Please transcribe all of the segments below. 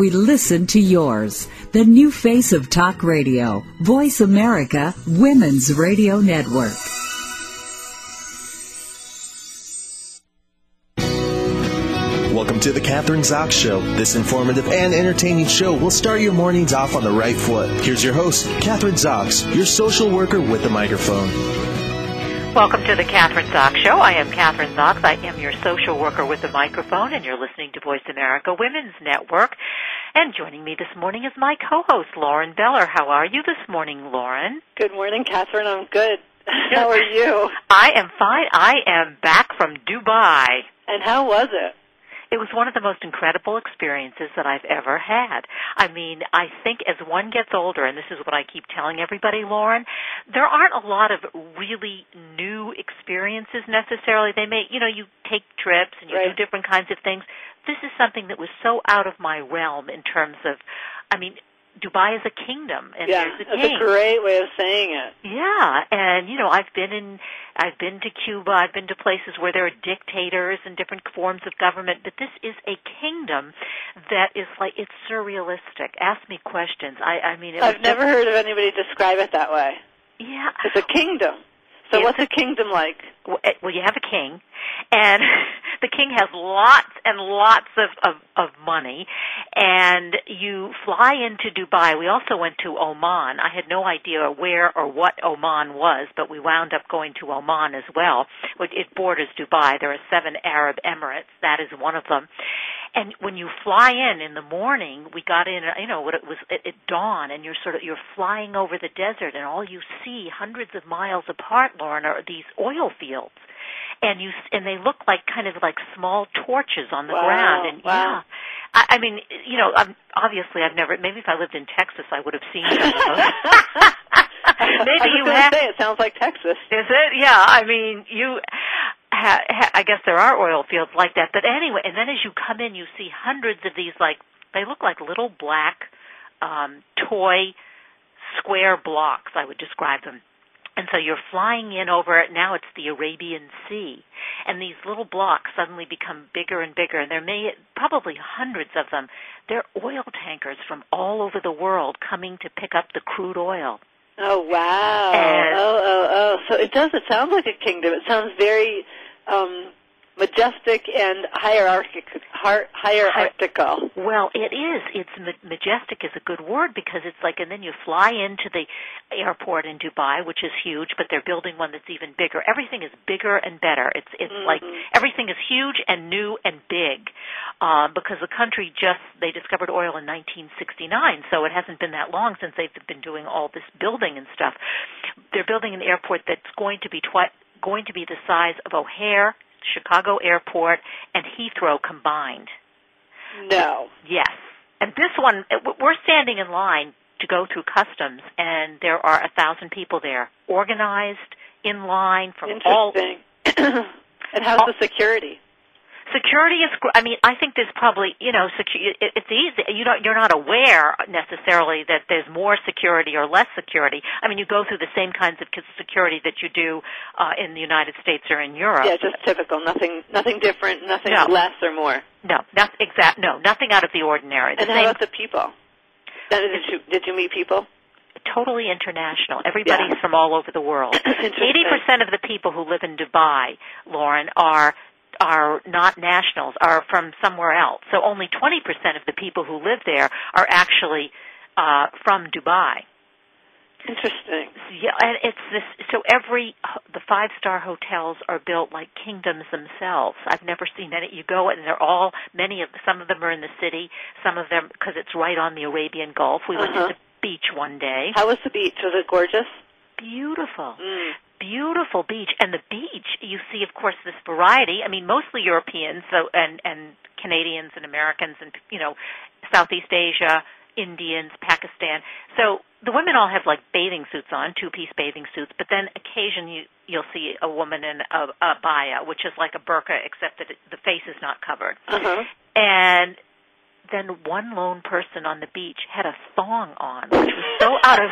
We listen to yours. The new face of talk radio. Voice America Women's Radio Network. Welcome to the Kathryn Zox Show. This informative and entertaining show will start your mornings off on the right foot. Here's your host, Kathryn Zox, your social worker with the microphone. Welcome to the Kathryn Zox Show. I am Catherine Zox. I am your social worker with the microphone, and you're listening to Voice America Women's Network. And joining me this morning is my co-host, Lauren Beller. How are you this morning, Lauren? Good morning, Kathryn. I'm good. How are you? I am fine. I am back from Dubai. And how was it? It was one of the most incredible experiences that I've ever had. I mean, I think as one gets older, and this is what I keep telling everybody, Lauren, there aren't a lot of really new experiences necessarily. They may, you know, you take trips and you Right. do different kinds of things. This is something that was so out of my realm in terms of, I mean, Dubai is a kingdom, and yeah, there's a that's a great way of saying it. Yeah, and you know, I've been in I've been to Cuba, I've been to places where there are dictators and different forms of government, but this is a kingdom that is like it's surrealistic. Ask me questions. I I mean it I've never heard of anybody describe it that way. yeah. It's a kingdom. So what's a- kingdom like? Well, eh, well, you have a king, and the king has lots and lots of, of, of money, and you fly into Dubai. We also went to Oman. I had no idea where or what Oman was, but we wound up going to Oman as well. It borders Dubai. There are seven Arab Emirates. That is one of them. And when you fly in in the morning, we got in, you know, what it was at, at dawn, and you're sort of you're flying over the desert, and all you see, hundreds of miles apart, Lauren, are these oil fields, and you and they look like kind of like small torches on the Wow, ground, and wow. yeah. I, I mean, you know, I'm, obviously I've never. Maybe if I lived in Texas, I would have seen maybe I was you have. say it sounds like Texas. Is it? Yeah. I mean, you. Ha, ha, I guess there are oil fields like that, but anyway. And then as you come in, you see hundreds of these like they look like little black um, toy square blocks. I would describe them. And so you're flying in over it. Now it's the Arabian Sea. And these little blocks suddenly become bigger and bigger. And there may, probably hundreds of them. They're oil tankers from all over the world coming to pick up the crude oil. Oh wow. And- oh oh oh. So it does. It sounds like a kingdom. It sounds very um majestic and hierarchic hierarchical. Well, it is. It's ma- majestic is a good word because it's like, and then you fly into the airport in Dubai, which is huge, but they're building one that's even bigger. Everything is bigger and better. It's it's like everything is huge and new and big, um, because the country just they discovered oil in 1969, so it hasn't been that long since they've been doing all this building and stuff. They're building an airport that's going to be twi- going to be the size of O'Hare, Chicago Airport, and Heathrow combined. No. Yes. And this one, we're standing in line to go through customs, and there are a thousand people there, organized in line from all. Interesting. and how's the security? Security is. I mean, I think there's probably you know, secu- it- it's easy. You don't. You're not aware necessarily that there's more security or less security. I mean, you go through the same kinds of security that you do uh, in the United States or in Europe. Yeah, just typical. Nothing nothing different, nothing No. less or more. No, not exact. No, nothing out of the ordinary. The And same how about the people? Did you did you meet people? totally international. Everybody's Yeah. from all over the world. Eighty percent of the people who live in Dubai, Lauren, are are not nationals, are from somewhere else. So only twenty percent of the people who live there are actually uh, from Dubai. Interesting. Yeah, and it's this. So every the five star hotels are built like kingdoms themselves. I've never seen any. You go and they're all many of some of them are in the city. Some of them because it's right on the Arabian Gulf. We went Uh-huh. to the beach one day. How was the beach? Was it gorgeous? Beautiful Mm. Beautiful beach. And the beach you see of course this variety. I mean mostly europeans so and and canadians and americans and you know southeast asia indians pakistan. So the women all have like bathing suits on two piece bathing suits. But then occasion you you'll see a woman in a, abaya which is like a burqa except that it, the face is not covered. Uh-huh. and then one lone person on the beach had a thong on which was so out of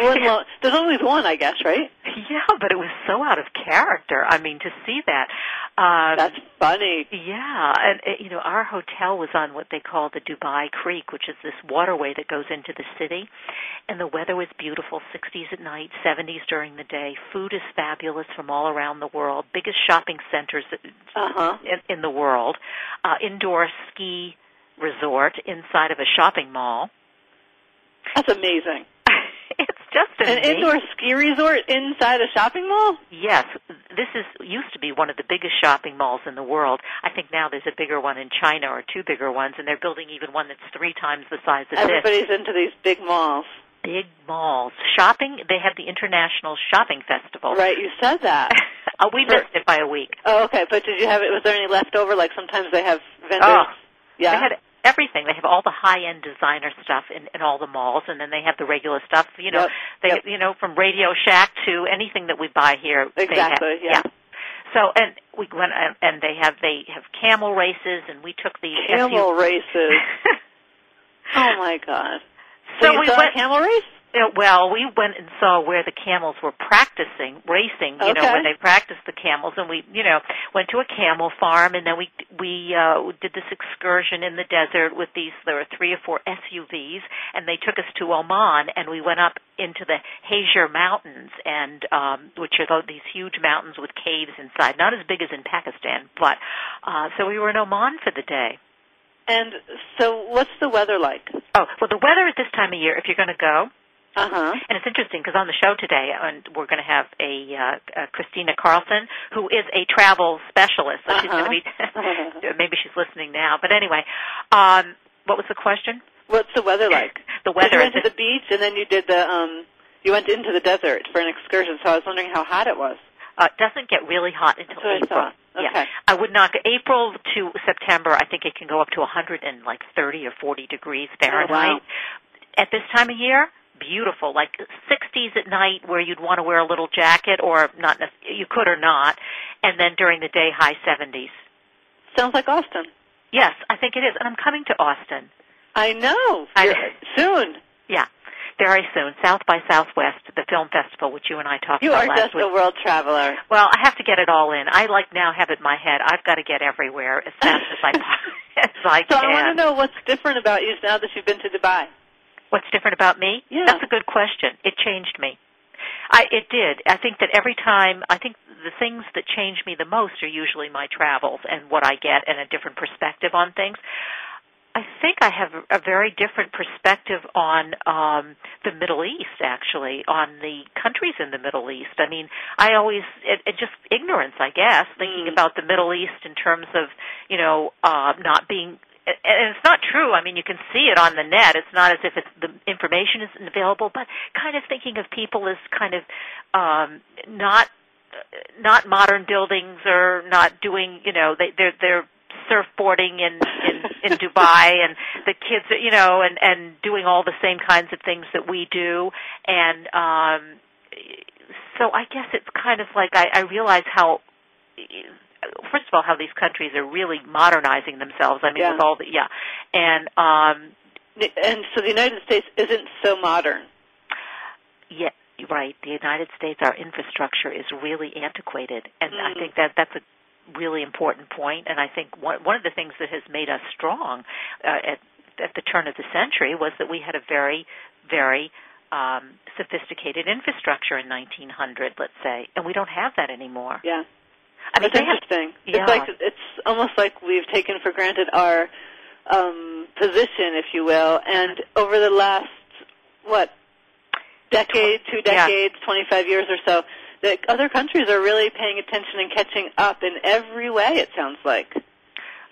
One lo- There's always one, I guess, right? Yeah, but it was so out of character. I mean, to see that. Um, That's funny. Yeah, and uh, you know, our hotel was on what they call the Dubai Creek, which is this waterway that goes into the city, and the weather was beautiful, 60s at night, 70s during the day. Food is fabulous from all around the world. Biggest shopping centers Uh-huh. in, in the world. Uh, indoor ski resort inside of a shopping mall. That's amazing. it's just An amazing. indoor ski resort inside a shopping mall? Yes, this is used to be one of the biggest shopping malls in the world. I think now there's a bigger one in China or two bigger ones, and they're building even one that's three times the size of this. Everybody's into these big malls. Big malls, shopping. They have the International Shopping Festival. Right, you said that. Uh, we missed it by a week. oh, okay. But did you have it? Was there any leftover? Like sometimes they have vendors. Oh, yeah. They had everything. They have all the high-end designer stuff in, in all the malls, and then they have the regular stuff. You know, Yep, they yep. you know from Radio Shack to anything that we buy here. they Exactly, have. yeah. So and we went and, and they have they have camel races, and we took the camel SU races. Oh my god. so you we went. camel race? Uh, Well, we went and saw where the camels were practicing racing. You know, Okay. where they practiced the camels, and we, you know, went to a camel farm, and then we we uh, did this excursion in the desert with these. There were three or four SUVs, and they took us to Oman, and we went up into the Hajar Mountains, and um, which are these huge mountains with caves inside. Not as big as in Pakistan, but uh, so we were in Oman for the day. And so what's the weather like? Oh, well, the weather at this time of year, if you're going to go, Uh-huh. And it's interesting because on the show today, and we're going to have a uh, uh, Cristina Carlson, who is a travel specialist. So she's Uh-huh. going to be maybe she's listening now. But anyway, um, what was the question? What's the weather like? The weather. You went to the beach and then you did the um you went into the desert for an excursion, so I was wondering how hot it was. uh, doesn't get really hot until That's April. thought. Yeah, Okay. I would not. April to September, I think it can go up to 100 and like 30 or 40 degrees Fahrenheit. At this time of year, beautiful, like 60s at night, where you'd want to wear a little jacket, or not, you could or not, and then during the day, high 70s. Sounds like Austin. Yes, I think it is, and I'm coming to Austin. I know. I- soon. Yeah, very soon. South by Southwest, the film festival, which you and I talked about. You are just a world traveler. Well, I have to get it all in. I like now have it in my head. I've got to get everywhere as fast as I as I So can. I want to know what's different about you now that you've been to Dubai. What's different about me? Yeah. That's a good question. It changed me. I it did. I think that every time I think the things that change me the most are usually my travels and what I get and a different perspective on things. I think I have a very different perspective on um the Middle East actually, on the countries in the Middle East. I mean, I always it, it just ignorance, I guess, thinking Mm. about the Middle East in terms of, you know, uh not being and it's not true. I mean, you can see it on the net. It's not as if it's, the information isn't available, but kind of thinking of people as kind of um, not not modern buildings or not doing. You know, they, they're they're surfboarding in in, in Dubai, and the kids, are, you know, and and doing all the same kinds of things that we do, and um, so I guess it's kind of like I, I realize how first of all how these countries are really modernizing themselves. I mean, Yeah. with all the yeah, and um, And so the United States isn't so modern. yeah, right. The United States, our infrastructure is really antiquated, and I Mm. think that that's a really important point. And I think one one of the things that has made us strong uh, at at the turn of the century was that we had a very very um, sophisticated infrastructure in 1900, let's say, and we don't have that anymore. Yeah. I mean, That's they have, interesting. yeah. It's like it's almost like we've taken for granted our um, position, if you will, and over the last what decade, two Yeah. decades, 25 years or so, the other countries are really paying attention and catching up in every way. It sounds like.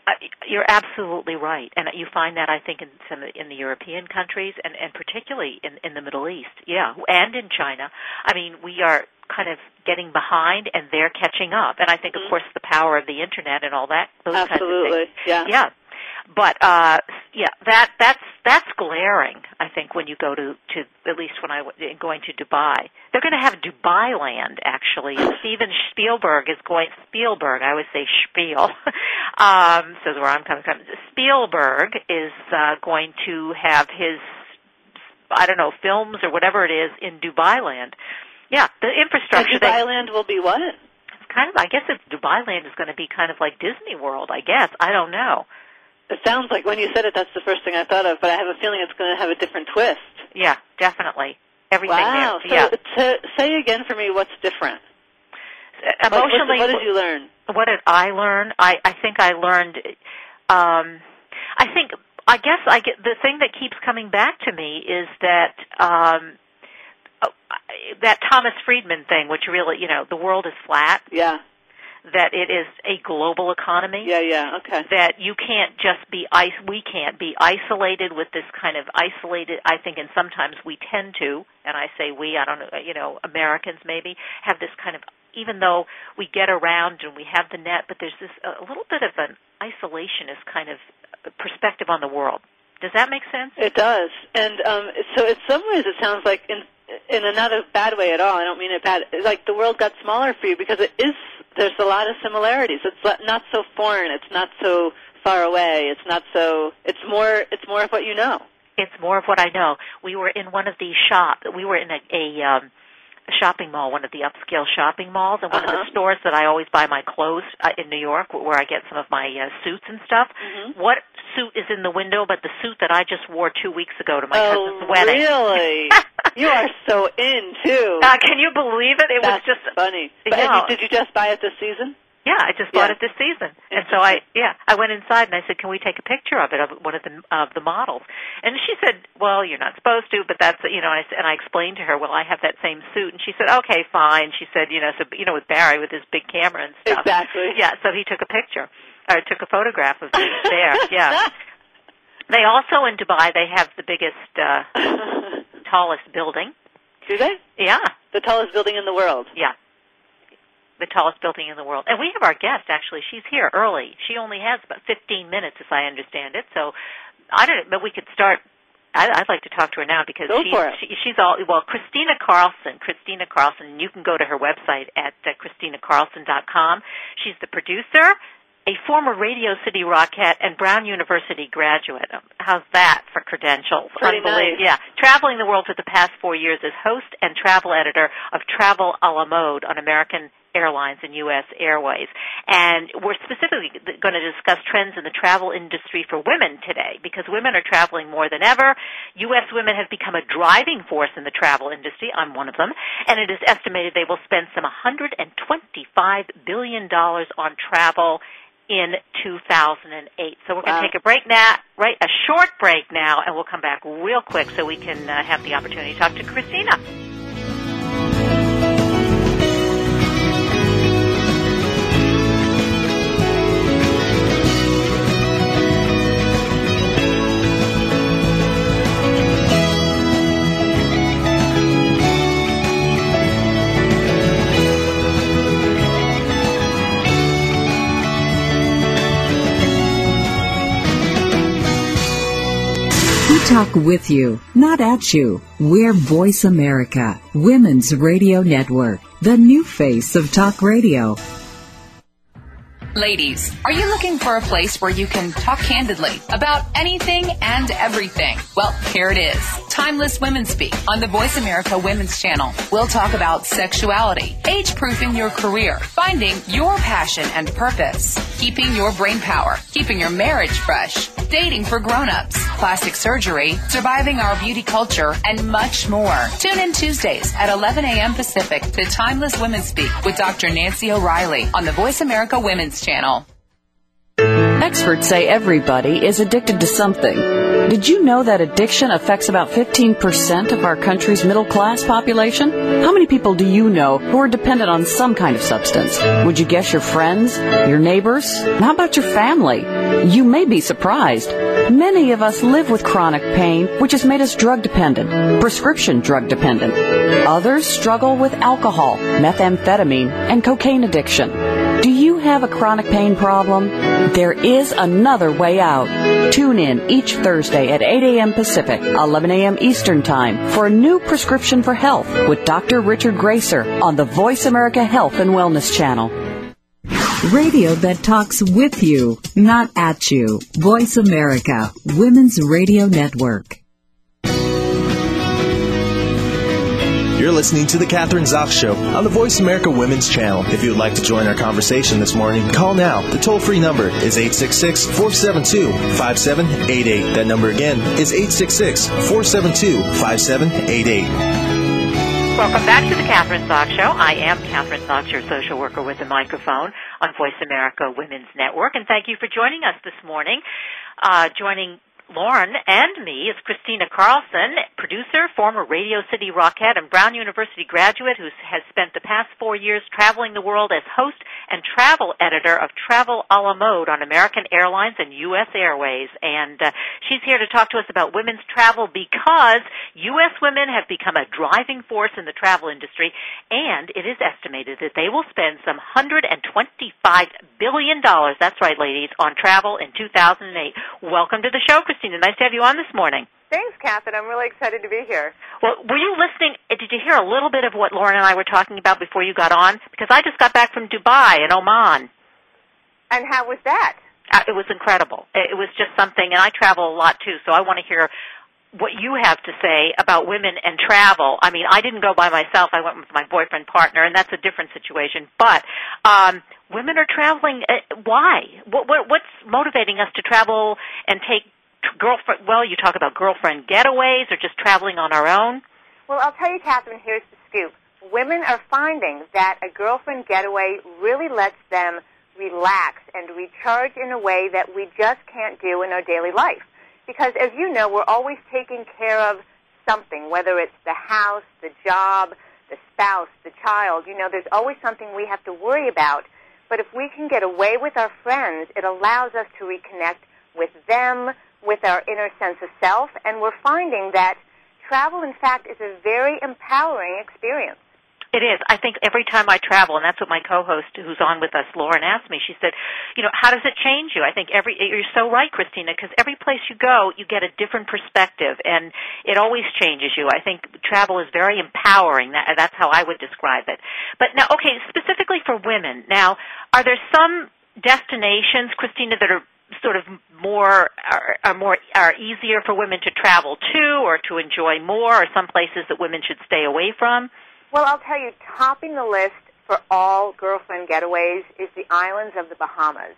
Uh, you're absolutely right, and you find that I think in some in the European countries, and and particularly in in the Middle East, yeah, and in China. I mean, we are kind of getting behind, and they're catching up. And I think, of Mhm. course, the power of the internet and all that. Those kinds of Absolutely. things. Yeah. Yeah. But uh yeah, that that's that's glaring. I think when you go to to at least when I w- going to Dubai, they're going to have Dubai Land actually. Steven Spielberg is going Spielberg. I always say Spiel. um, so where I'm coming from. Spielberg is uh, going to have his I don't know films or whatever it is in Dubai Land. Yeah, the And infrastructure. Dubai they- Land will be what? it's kind of I guess it's Dubai Land is going to be kind of like Disney World. I guess I don't know. It sounds like when you said it, that's the first thing I thought of, but I have a feeling it's going to have a different twist. Yeah, definitely. Everything wow. there. So yeah. to, say again for me what's different. Emotionally, what, what, did you learn? What did I learn? I I think I learned. Um, I think I guess I get the thing that keeps coming back to me is that um, uh, that Thomas Friedman thing, which really, you know, the world is flat. Yeah that it is a global economy. Yeah, yeah, okay. That you can't just be ice. We can't be isolated with this kind of isolated. I think, and sometimes we tend to, and I say we. I don't know. You know, Americans maybe have this kind of. Even though we get around and we have the net, but there's this a little bit of an isolationist kind of perspective on the world. Does that make sense? It does. And um, so, in some ways, it sounds like in in a not a bad way at all. I don't mean it bad. It's like the world got smaller for you because it is there's a lot of similarities. It's not so foreign. It's not so far away. It's not so. It's more. It's more of what you know. It's more of what I know. We were in one of these shops. We were in a, a um, shopping mall, one of the upscale shopping malls, and one uh-huh. of the stores that I always buy my clothes uh, in New York, where I get some of my uh, suits and stuff. Mm-hmm. What suit is in the window? But the suit that I just wore two weeks ago to my oh, cousin's wedding. really? you are so in too. Uh, can you believe it? It That's was just funny. But yeah. did you just buy it this season? Yeah, I just bought it this season, and so I yeah I went inside and I said, "Can we take a picture of it of one of the of the models?" And she said, "Well, you're not supposed to, but that's you know." And I, and I explained to her, "Well, I have that same suit," and she said, "Okay, fine." She said, "You know, so you know, with Barry with his big camera and stuff." Exactly. Yeah, so he took a picture or took a photograph of me there. Yeah. They also in Dubai they have the biggest, uh, tallest building. Do they? Yeah. The tallest building in the world. Yeah the tallest building in the world. And we have our guest actually. She's here early. She only has about 15 minutes, as I understand it. So I don't. know, But we could start. I, I'd like to talk to her now because she's. She, she's all well. Cristina Carlson. Cristina Carlson. You can go to her website at uh, ChristinaCarlson.com. She's the producer, a former Radio City Rockette and Brown University graduate. How's that for credentials? Pretty Unbelievable. nice. Yeah. Traveling the world for the past four years as host and travel editor of Travel a la Mode on American Airlines and U.S. Airways. And we're specifically going to discuss trends in the travel industry for women today because women are traveling more than ever. U.S. women have become a driving force in the travel industry. I'm one of them. And it is estimated they will spend some $125 billion on travel in 2008. So we're going to take a break now, right? A short break now, and we'll come back real quick so we can uh, have the opportunity to talk to Cristina. Talk with you, not at you. We're Voice America, Women's Radio Network, the new face of talk radio. Ladies, are you looking for a place where you can talk candidly about anything and everything? Well, here it is. Timeless Women Speak on the Voice America Women's Channel. We'll talk about sexuality, age proofing your career, finding your passion and purpose, keeping your brain power, keeping your marriage fresh, dating for grown-ups, plastic surgery, surviving our beauty culture, and much more. Tune in Tuesdays at 11 a.m. Pacific to Timeless Women Speak with Dr. Nancy O'Reilly on the Voice America Women's Channel. Experts say everybody is addicted to something. Did you know that addiction affects about 15% of our country's middle class population? How many people do you know who are dependent on some kind of substance? Would you guess your friends? Your neighbors? How about your family? You may be surprised. Many of us live with chronic pain, which has made us drug dependent, prescription drug dependent. Others struggle with alcohol, methamphetamine, and cocaine addiction. Have a chronic pain problem? There is another way out. Tune in each Thursday at 8 a.m. Pacific, 11 a.m. Eastern Time for a new prescription for health with Dr. Richard Gracer on the Voice America Health and Wellness Channel. Radio that talks with you, not at you. Voice America, Women's Radio Network. You're listening to The Kathryn Zox Show on the Voice America Women's Channel. If you would like to join our conversation this morning, call now. The toll free number is 866 472 5788. That number again is 866 472 5788. Welcome back to the Kathryn Zox Show. I am Kathryn Zox, your social worker with a microphone on Voice America Women's Network, and thank you for joining us this morning. Uh, joining Lauren and me is Cristina Carlson, producer, former Radio City Rockette, and Brown University graduate who has spent the past four years traveling the world as host and travel editor of Travel a la Mode on American Airlines and U.S. Airways. And uh, she's here to talk to us about women's travel because U.S. women have become a driving force in the travel industry, and it is estimated that they will spend some $125 billion, that's right, ladies, on travel in 2008. Welcome to the show, Cristina. Cristina. Nice to have you on this morning. Thanks, Kathryn. I'm really excited to be here. Well, were you listening? Uh, did you hear a little bit of what Lauren and I were talking about before you got on? Because I just got back from Dubai and Oman. And how was that? Uh, it was incredible. It was just something, and I travel a lot too, so I want to hear what you have to say about women and travel. I mean, I didn't go by myself. I went with my boyfriend partner, and that's a different situation. But um, women are traveling. Uh, why? What, what, what's motivating us to travel and take girlfriend? Well, you talk about girlfriend getaways or just traveling on our own. Well, I'll tell you, Kathryn. Here's the scoop. Women are finding that a girlfriend getaway really lets them relax and recharge in a way that we just can't do in our daily life. Because as you know, we're always taking care of something, whether it's the house, the job, the spouse, the child. You know, there's always something we have to worry about. But if we can get away with our friends, it allows us to reconnect with them, with our inner sense of self, and we're finding that travel, in fact, is a very empowering experience. It is. I think every time I travel, and that's what my co-host, who's on with us, Lauren, asked me. She said, "You know, how does it change you?" I think every you're so right, Cristina, because every place you go, you get a different perspective, and it always changes you. I think travel is very empowering. That, that's how I would describe it. But now, okay, specifically for women, now, are there some destinations, Cristina, that are sort of more are, are more are easier for women to travel to or to enjoy more, or some places that women should stay away from? Well, I'll tell you, topping the list for all girlfriend getaways is the islands of the Bahamas.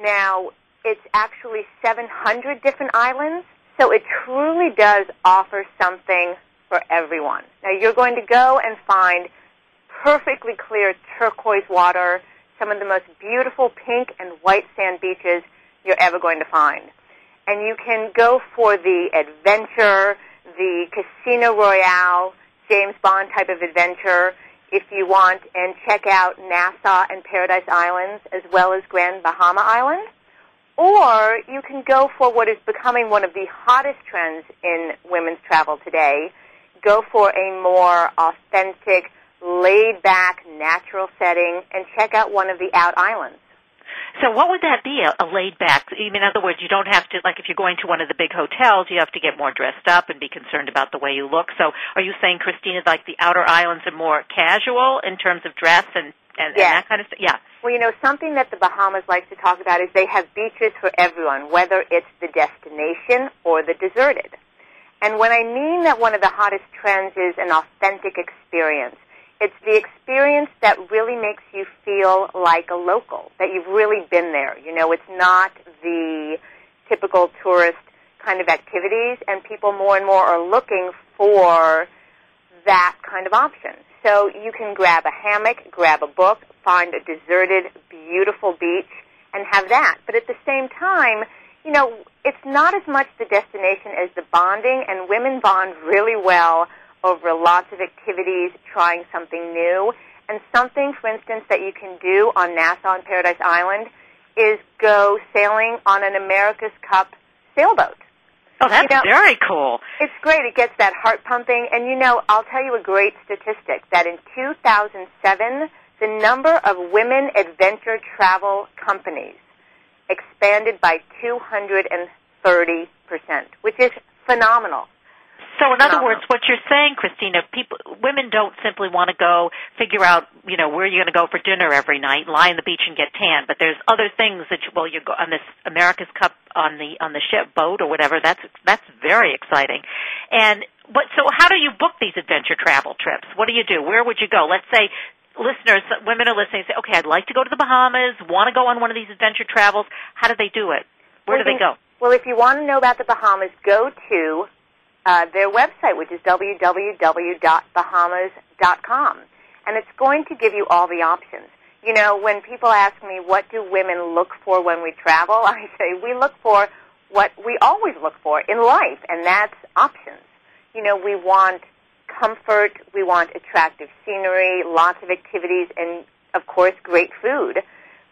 Now, it's actually 700 different islands, so it truly does offer something for everyone. Now, you're going to go and find perfectly clear turquoise water, some of the most beautiful pink and white sand beaches you're ever going to find. And you can go for the adventure, the Casino Royale, James Bond type of adventure if you want, and check out Nassau and Paradise Islands as well as Grand Bahama Island. Or you can go for what is becoming one of the hottest trends in women's travel today. Go for a more authentic, laid back, natural setting and check out one of the out islands. So what would that be? A, a laid back? In other words, you don't have to like if you're going to one of the big hotels, you have to get more dressed up and be concerned about the way you look. So are you saying, Cristina, like the outer islands are more casual in terms of dress and and, yes. and that kind of stuff? Yeah. Well, you know, something that the Bahamas likes to talk about is they have beaches for everyone, whether it's the destination or the deserted. And when I mean that one of the hottest trends is an authentic experience, it's the experience that really makes you feel like a local, that you've really been there. You know, it's not the typical tourist kind of activities, and people more and more are looking for that kind of option. So you can grab a hammock, grab a book, find a deserted, beautiful beach, and have that. But at the same time, you know, it's not as much the destination as the bonding, and women bond really well over lots of activities, trying something new. And something, for instance, that you can do on Nassau and Paradise Island is go sailing on an America's Cup sailboat. Oh, that's you know, very cool. It's great. It gets that heart pumping. And you know, I'll tell you a great statistic that in 2007, the number of women adventure travel companies expanded by 230%, which is phenomenal. So in other words, what you're saying, Cristina, people, women don't simply want to go figure out, you know, where you're going to go for dinner every night, lie on the beach and get tan. But there's other things that, you, well, you go on this America's Cup on the on the ship boat or whatever. That's that's very exciting. And but so how do you book these adventure travel trips? What do you do? Where would you go? Let's say listeners, women are listening, say, okay, I'd like to go to the Bahamas, want to go on one of these adventure travels. How do they do it? Where well, do they go? Well, if you want to know about the Bahamas, go to uh, their website, which is www.bahamas.com, and it's going to give you all the options. You know, when people ask me what do women look for when we travel, I say we look for what we always look for in life, and that's options. You know, we want comfort, we want attractive scenery, lots of activities, and of course, great food.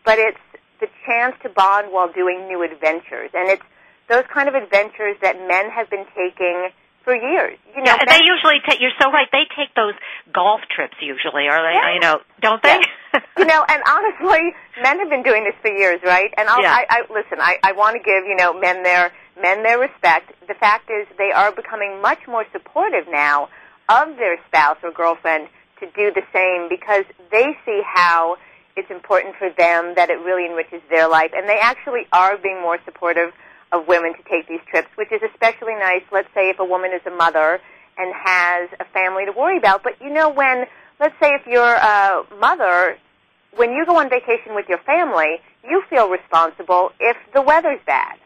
But it's the chance to bond while doing new adventures, and it's those kind of adventures that men have been taking for years. You know, yeah, they usually take. You're so right. They take those golf trips usually, or they, yeah. you know, don't they? Yeah. you know, and honestly, men have been doing this for years, right? And I'll, yeah. I, I listen. I, I want to give you know men their men their respect. The fact is, they are becoming much more supportive now of their spouse or girlfriend to do the same because they see how it's important for them that it really enriches their life, and they actually are being more supportive of women to take these trips, which is especially nice. Let's say if a woman is a mother and has a family to worry about, but you know when, let's say if you're a mother, when you go on vacation with your family, you feel responsible if the weather's bad.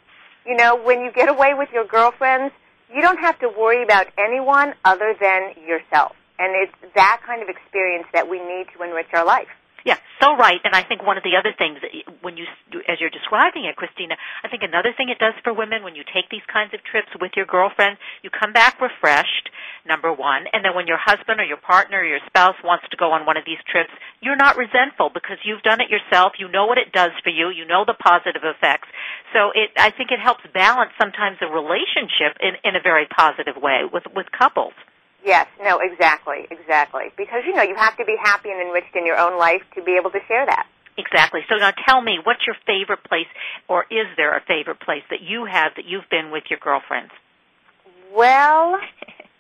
You know, when you get away with your girlfriends, you don't have to worry about anyone other than yourself. And it's that kind of experience that we need to enrich our life. Yeah, so right. And I think one of the other things when you, as you're describing it, Cristina, I think another thing it does for women when you take these kinds of trips with your girlfriend, you come back refreshed, number one, and then when your husband or your partner or your spouse wants to go on one of these trips, you're not resentful because you've done it yourself. You know what it does for you. You know the positive effects. So it, I think it helps balance sometimes a relationship in, in a very positive way with with couples. Yes, no, exactly, exactly. Because, you know, you have to be happy and enriched in your own life to be able to share that. Exactly. So now tell me, what's your favorite place, or is there a favorite place that you have that you've been with your girlfriends? Well,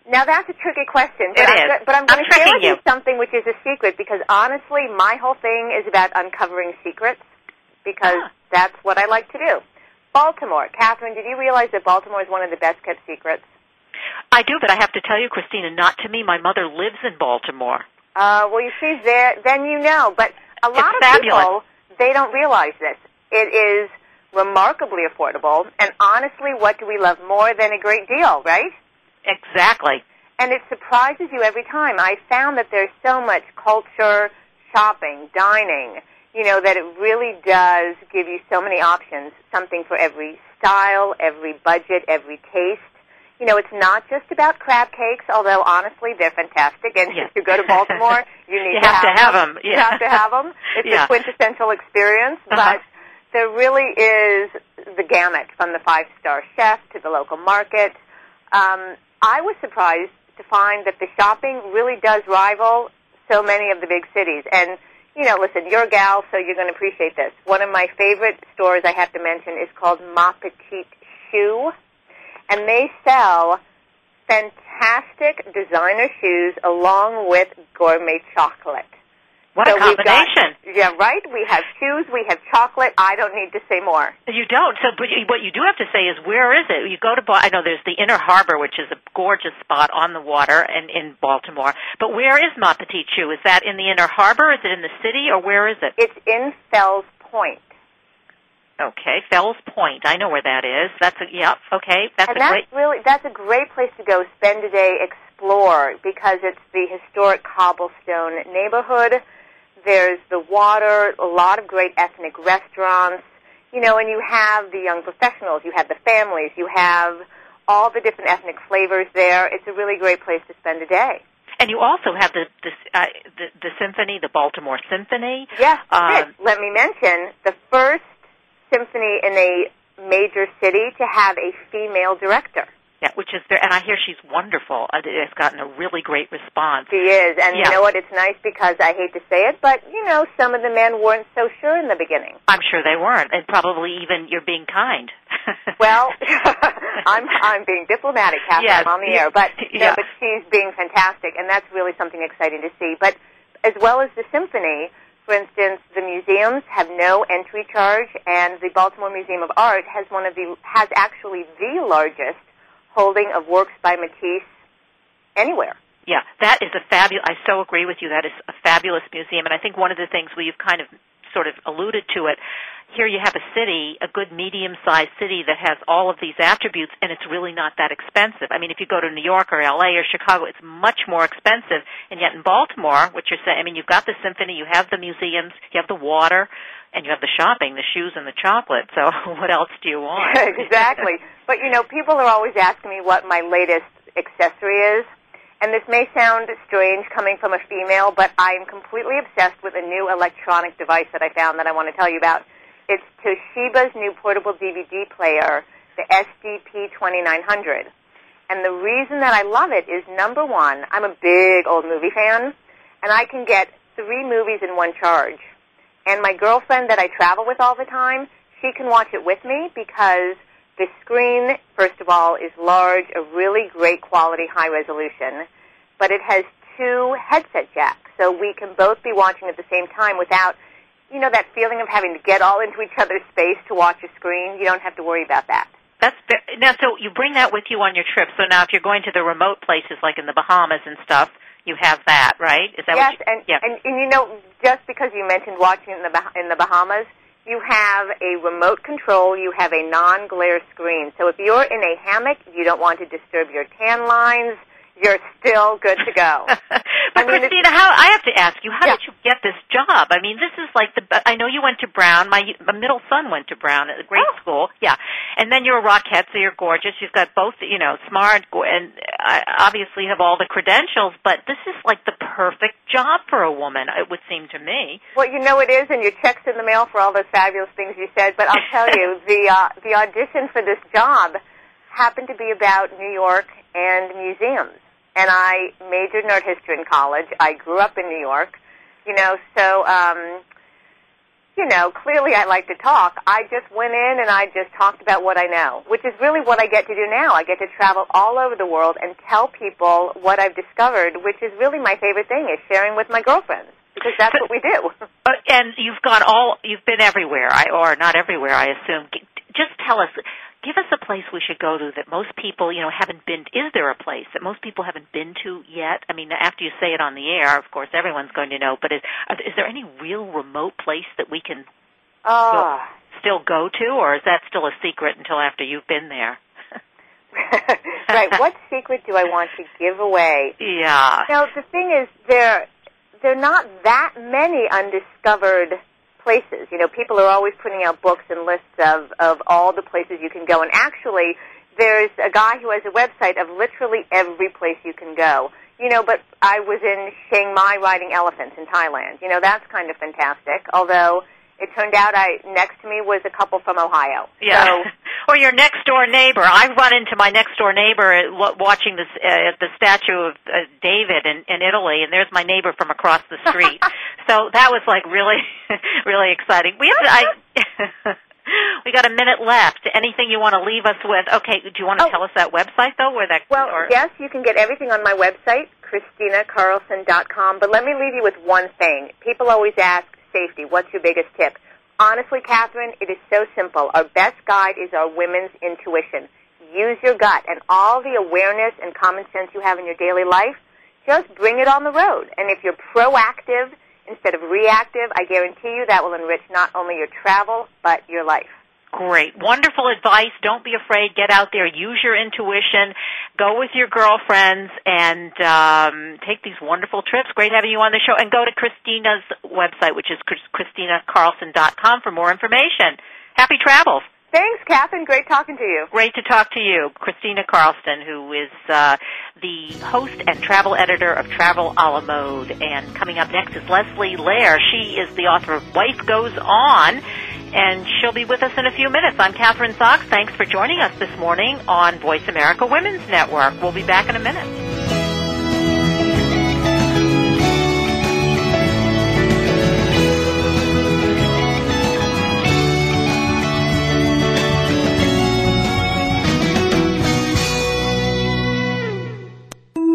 now that's a tricky question. But it I'm, is. But I'm going to share with you. something which is a secret because honestly, my whole thing is about uncovering secrets because ah. that's what I like to do. Baltimore. Kathryn, did you realize that Baltimore is one of the best kept secrets? I do, but I have to tell you, Cristina, not to me. My mother lives in Baltimore. Uh, well, you see, there, then you know. But a lot it's of fabulous. people, they don't realize this. It is remarkably affordable, and honestly, what do we love more than a great deal, right? Exactly. And it surprises you every time. I found that there's so much culture, shopping, dining, you know, that it really does give you so many options, something for every style, every budget, every taste you know, it's not just about crab cakes, although honestly they're fantastic. And yes. if you go to Baltimore, you need you to have, have, to have them. You Yeah. have to have them. It's Yeah. a quintessential experience, Uh-huh. but there really is the gamut from the five-star chef to the local market. Um, I was surprised to find that the shopping really does rival so many of the big cities. And you know, listen, you're a gal, so you're going to appreciate this. One of my favorite stores I have to mention is called Ma Petite Shoe and they sell fantastic designer shoes along with gourmet chocolate. What so a combination! Got, yeah, right. We have shoes. We have chocolate. I don't need to say more. You don't. So, but you, what you do have to say is, where is it? You go to. I know there's the Inner Harbor, which is a gorgeous spot on the water, and in Baltimore. But where is Ma Petite Shoe? Is that in the Inner Harbor? Is it in the city, or where is it? It's in Fells Point. Okay, Fells Point. I know where that is. That's a yep. Okay, that's and a that's great. really that's a great place to go spend a day, explore because it's the historic cobblestone neighborhood. There's the water, a lot of great ethnic restaurants, you know, and you have the young professionals, you have the families, you have all the different ethnic flavors there. It's a really great place to spend a day. And you also have the the, uh, the the symphony, the Baltimore Symphony. Yes, Um, let me mention the first symphony in a major city to have a female director. Yeah, which is there, and I hear she's wonderful. Uh, It's gotten a really great response. She is, and Yeah. you know what? It's nice because I hate to say it, but you know, some of the men weren't so sure in the beginning. I'm sure they weren't, and probably even you're being kind. Well, I'm I'm being diplomatic, Kathryn. Yes. I'm on the air, but no, Yeah. but she's being fantastic, and that's really something exciting to see. But as well as the symphony, For instance, the museums have no entry charge, and the Baltimore Museum of Art has one of the has actually the largest holding of works by Matisse anywhere. Yeah, that is a fabulous. I so agree with you. That is a fabulous museum, and I think one of the things we've kind of sort of alluded to it. Here you have a city, a good medium-sized city that has all of these attributes, and it's really not that expensive. I mean, if you go to New York or LA or Chicago, it's much more expensive. And yet in Baltimore, what you're saying, I mean, you've got the symphony, you have the museums, you have the water, and you have the shopping, the shoes, and the chocolate. So what else do you want? exactly. But you know, people are always asking me what my latest accessory is. And this may sound strange coming from a female, but I am completely obsessed with a new electronic device that I found that I want to tell you about. It's Toshiba's new portable DVD player, the SDP2900. And the reason that I love it is number one, I'm a big old movie fan, and I can get three movies in one charge. And my girlfriend that I travel with all the time, she can watch it with me because the screen, first of all, is large, a really great quality, high resolution, but it has two headset jacks, so we can both be watching at the same time without, you know, that feeling of having to get all into each other's space to watch a screen. You don't have to worry about that. That's now. So you bring that with you on your trip. So now, if you're going to the remote places like in the Bahamas and stuff, you have that, right? Is that yes, what you, and, yeah. and and you know, just because you mentioned watching in the Bah- in the Bahamas, you have a remote control, you have a non-glare screen. So if you're in a hammock, you don't want to disturb your tan lines, you're still good to go. but I mean, Cristina, how I have to ask you, how Yeah. did you get this job? I mean, this is like the. I know you went to Brown. My, my middle son went to Brown at a great Oh. school. Yeah, and then you're a Rockette, so you're gorgeous. You've got both, you know, smart and uh, obviously have all the credentials. But this is like the perfect job for a woman. It would seem to me. Well, you know it is, and your check's in the mail for all those fabulous things you said. But I'll tell you, the uh, the audition for this job happened to be about New York and museums. And I majored in art history in college. I grew up in New York, you know. So, um, you know, clearly I like to talk. I just went in and I just talked about what I know, which is really what I get to do now. I get to travel all over the world and tell people what I've discovered, which is really my favorite thing, is sharing with my girlfriends because that's what we do. Uh, and you've gone all. You've been everywhere, I, or not everywhere, I assume. Just tell us. Give us a place we should go to that most people, you know, haven't been. Is there a place that most people haven't been to yet? I mean, after you say it on the air, of course, everyone's going to know. But is, is there any real remote place that we can Oh. still go to, or is that still a secret until after you've been there? right. What secret do I want to give away? Yeah. Now, the thing is, there there are not that many undiscovered places. You know, people are always putting out books and lists of of all the places you can go, and actually, there's a guy who has a website of literally every place you can go. You know, but I was in Chiang Mai riding elephants in Thailand. You know, that's kind of fantastic. Although it turned out, I next to me was a couple from Ohio. Yeah. So, or your next door neighbor. I run into my next door neighbor watching this uh, the statue of uh, David in, in Italy, and there's my neighbor from across the street. so that was like really, really exciting. We have I. we got a minute left. Anything you want to leave us with? Okay. Do you want to Oh. tell us that website though, where that? Well, or, yes, you can get everything on my website, ChristinaCarlson.com. But let me leave you with one thing. People always ask, safety, what's your biggest tip? Honestly, Kathryn, it is so simple. Our best guide is our women's intuition. Use your gut and all the awareness and common sense you have in your daily life. Just bring it on the road. And if you're proactive instead of reactive, I guarantee you that will enrich not only your travel, but your life. Great. Wonderful advice. Don't be afraid. Get out there. Use your intuition. Go with your girlfriends and um, take these wonderful trips. Great having you on the show. And go to Cristina's website, which is Chris- ChristinaCarlson.com for more information. Happy travels. Thanks, Kathryn. Great talking to you. Great to talk to you. Cristina Carlson, who is uh, the host and travel editor of Travel a la Mode. And coming up next is Leslie Lehr. She is the author of Wife Goes On, and she'll be with us in a few minutes. I'm Kathryn Zox. Thanks for joining us this morning on Voice America Women's Network. We'll be back in a minute.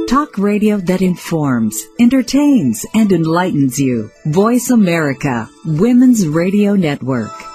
Talk radio that informs, entertains, and enlightens you. Voice America, Women's Radio Network.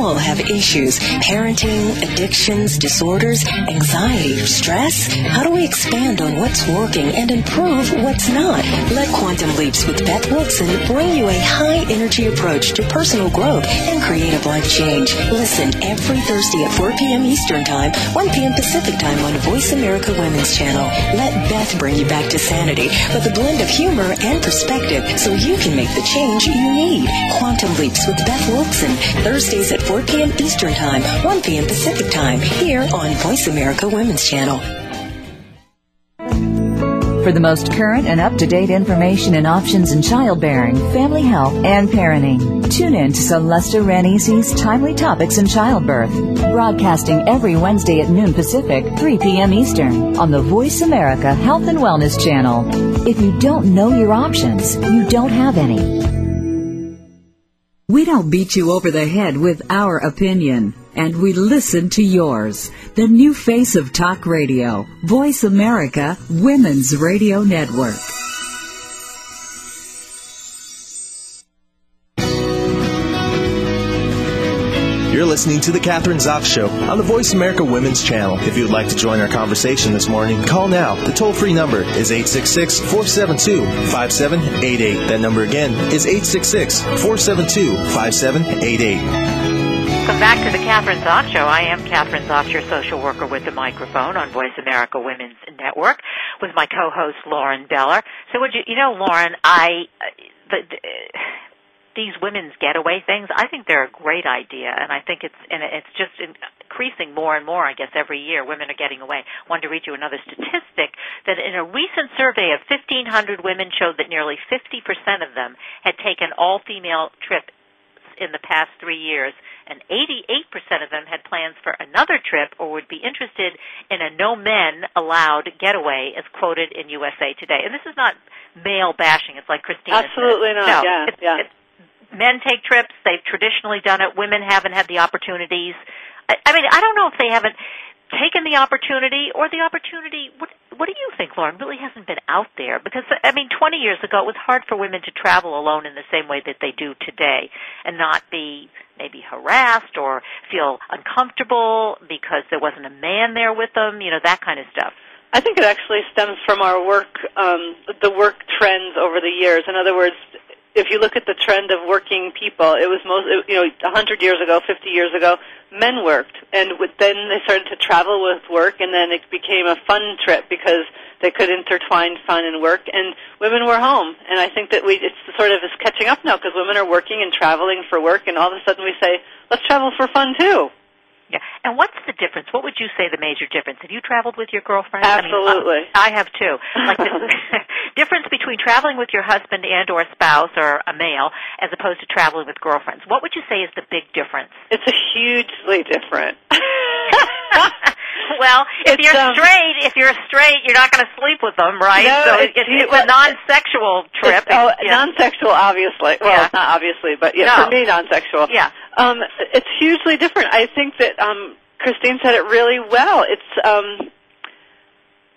have issues parenting, addictions, disorders, anxiety, stress. How do we expand on what's working and improve what's not? Let Quantum Leaps with Beth Wilson bring you a high energy approach to personal growth and creative life change. Listen every Thursday at 4 p.m. Eastern Time, 1 p.m. Pacific Time on Voice America Women's Channel. Let Beth bring you back to sanity with a blend of humor and perspective so you can make the change you need. Quantum Leaps with Beth Wilson, Thursdays at 4 p.m. Eastern Time, 1 p.m. Pacific Time, here on Voice America Women's Channel. For the most current and up-to-date information and options in childbearing, family health, and parenting, tune in to Celesta Ranisi's Timely Topics in Childbirth, broadcasting every Wednesday at noon Pacific, 3 p.m. Eastern, on the Voice America Health and Wellness Channel. If you don't know your options, you don't have any. We don't beat you over the head with our opinion, and we listen to yours. The new face of talk radio, Voice America Women's Radio Network. Listening to The Kathryn Zox Show on the Voice America Women's Channel. If you'd like to join our conversation this morning, call now. The toll free number is 866 472 5788. That number again is 866 472 5788. Welcome back to the Kathryn Zox Show. I am Kathryn Zox, your social worker with the microphone on Voice America Women's Network, with my co-host Lauren Beller. So, would you, you know, Lauren, I, uh, the, the, these women's getaway things, I think they're a great idea, and I think it's and it's just increasing more and more. I guess every year women are getting away. I wanted to read you another statistic that in a recent survey of 1,500 women showed that nearly 50% of them had taken all-female trips in the past three years, and 88% of them had plans for another trip or would be interested in a no men allowed getaway, as quoted in USA Today. And this is not male bashing. It's like Cristina Absolutely said. not. No, yeah, it's, yeah. It's, men take trips. They've traditionally done it. Women haven't had the opportunities. I, I mean, I don't know if they haven't taken the opportunity or the opportunity. What What do you think, Lauren? Really hasn't been out there because I mean, 20 years ago, it was hard for women to travel alone in the same way that they do today, and not be maybe harassed or feel uncomfortable because there wasn't a man there with them. You know, that kind of stuff. I think it actually stems from our work, um, the work trends over the years. In other words, if you look at the trend of working people, it was most, you know, a 100 years ago, 50 years ago, men worked, and with, then they started to travel with work, and then it became a fun trip because they could intertwine fun and work, and women were home. And I think that we, it's sort of is catching up now because women are working and traveling for work, and all of a sudden we say, let's travel for fun too. Yeah. And what's the difference? What would you say the major difference? Have you traveled with your girlfriend? Absolutely. I, mean, I have too. Like the difference between traveling with your husband and or spouse or a male as opposed to traveling with girlfriends. What would you say is the big difference? It's a hugely different. well, if It's, you're um, straight, if you're straight, you're not going to sleep with them, right? No, so it's- it's, it's a non-sexual trip. It's, oh, yeah. non-sexual, obviously. Well, Yeah. not obviously, but yeah, No. for me, non-sexual. Yeah. Um, it's hugely different. I think that um, Christine said it really well. It's um,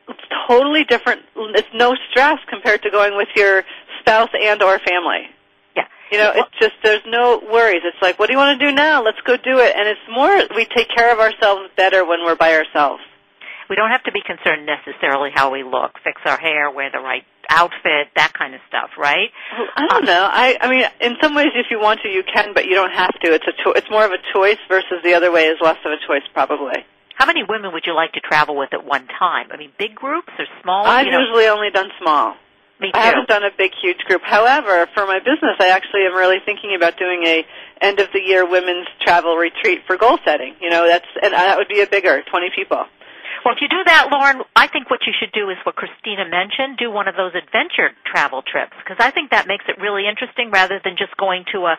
it's totally different. It's no stress compared to going with your spouse and or family. Yeah. You know, it's just there's no worries. It's like, what do you want to do now? Let's go do it. And it's more we take care of ourselves better when we're by ourselves. We don't have to be concerned necessarily how we look, fix our hair, wear the right outfit, that kind of stuff, right? I don't know. I I mean, in some ways, if you want to, you can, but you don't have to. It's a cho- it's more of a choice versus the other way is less of a choice, probably. How many women would you like to travel with at one time? I mean, big groups or small? I've you know, usually only done small. me too. I haven't done a big, huge group. However, for my business, I actually am really thinking about doing a end of the year women's travel retreat for goal setting. You know, that's and that would be a bigger twenty people. Well, if you do that, Lauren, I think what you should do is what Cristina mentioned: do one of those adventure travel trips because I think that makes it really interesting rather than just going to a